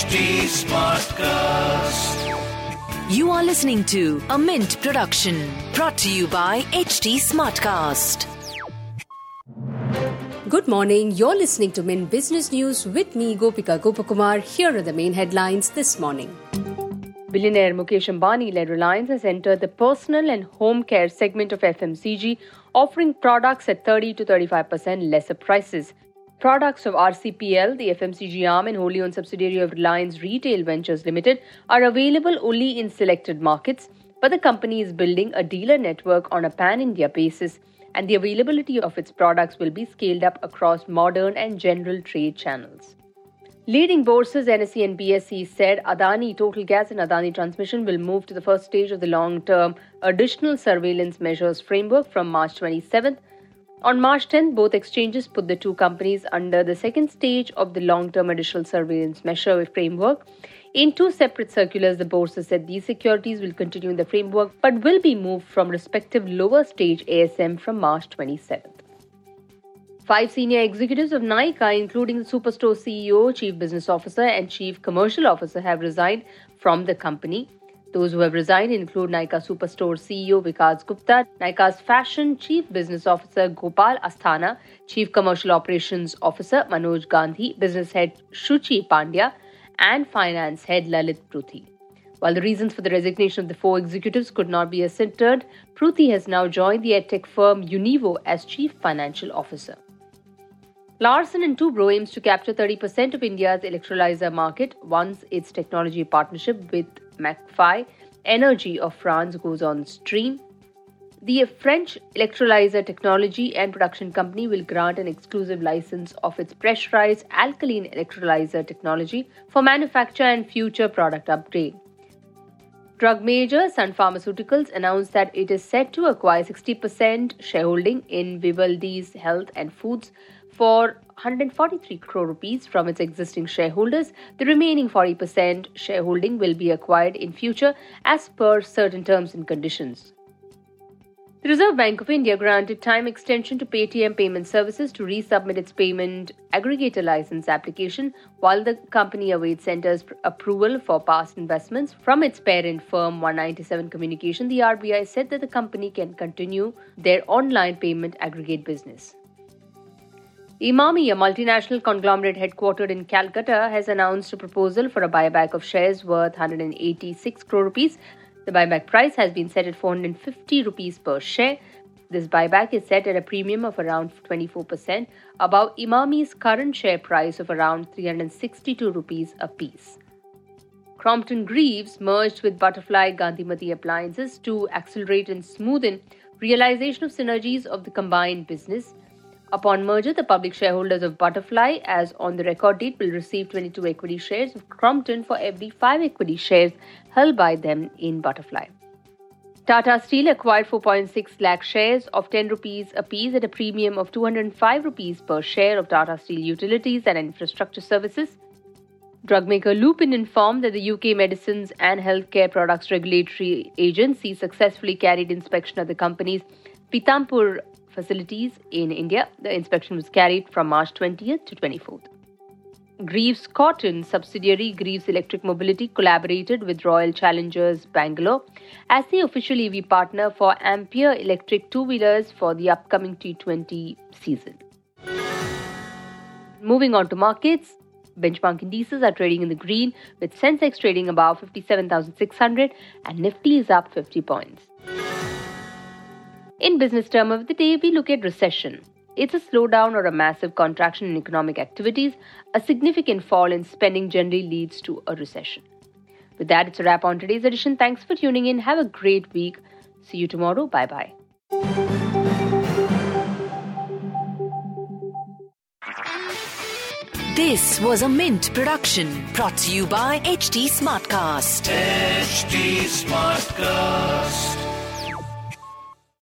HT Smartcast. You are listening to a Mint production brought to you by HT Smartcast. Good morning. You're listening to Mint Business News with me, Gopika Gopakumar. Here are the main headlines this morning. Billionaire Mukesh Ambani led Reliance has entered the personal and home care segment of FMCG, offering products at 30 to 35% lesser prices. Products of RCPL, the FMCG arm and wholly owned subsidiary of Reliance Retail Ventures Limited, are available only in selected markets, but the company is building a dealer network on a pan India basis, and the availability of its products will be scaled up across modern and general trade channels. Leading bourses NSE and BSE said Adani Total Gas and Adani Transmission will move to the first stage of the long term additional surveillance measures framework from March 27th. On March 10, both exchanges put the two companies under the second stage of the long term additional surveillance measure framework. In two separate circulars, the bourses said these securities will continue in the framework but will be moved from respective lower stage ASM from March 27th. Five senior executives of Nykaa, including the Superstore CEO, Chief Business Officer, and Chief Commercial Officer, have resigned from the company. Those who have resigned include Nykaa Superstore CEO Vikas Gupta, Nykaa's Fashion Chief Business Officer Gopal Asthana, Chief Commercial Operations Officer Manoj Gandhi, Business Head Shuchi Pandya, and Finance Head Lalit Pruthi. While the reasons for the resignation of the four executives could not be ascertained, Pruthi has now joined the edtech firm Univo as Chief Financial Officer. Larsen and Toubro aims to capture 30% of India's electrolyzer market once its technology partnership with McPhy Energy of France goes on stream. The French electrolyzer technology and production company will grant an exclusive license of its pressurized alkaline electrolyzer technology for manufacture and future product upgrade. Drug major Sun Pharmaceuticals announced that it is set to acquire 60% shareholding in Vivaldis Health and Foods for 143 crore rupees from its existing shareholders. The remaining 40% shareholding will be acquired in future as per certain terms and conditions. The Reserve Bank of India granted time extension to Paytm Payment Services to resubmit its payment aggregator license application while the company awaits centre's approval for past investments from its parent firm One97 Communication. The RBI said that the company can continue their online payment aggregate business. Emami, a multinational conglomerate headquartered in Calcutta, has announced a proposal for a buyback of shares worth 186 crore rupees. The buyback price has been set at 450 rupees per share. This buyback is set at a premium of around 24% above Emami's current share price of around 362 rupees a piece. Crompton Greaves merged with Butterfly Gandhimathi Appliances to accelerate and smoothen realization of synergies of the combined business. Upon merger, the public shareholders of Butterfly, as on the record date, will receive 22 equity shares of Crompton for every 5 equity shares held by them in Butterfly. Tata Steel acquired 4.6 lakh shares of 10 rupees apiece at a premium of 205 rupees per share of Tata Steel Utilities and Infrastructure Services. Drug maker Lupin informed that the UK Medicines and Healthcare Products Regulatory Agency successfully carried inspection of the company's Pithampur facilities in India. The inspection was carried from March 20th to 24th. Greaves Cotton subsidiary Greaves Electric Mobility collaborated with Royal Challengers Bangalore as the official EV partner for Ampere electric two wheelers for the upcoming T20 season. Moving on to markets, benchmark indices are trading in the green with Sensex trading above 57,600 and Nifty is up 50 points. In business term of the day, we look at recession. It's a slowdown or a massive contraction in economic activities. A significant fall in spending generally leads to a recession. With that, it's a wrap on today's edition. Thanks for tuning in. Have a great week. See you tomorrow. Bye bye. This was a Mint production brought to you by HT Smartcast. HT Smartcast.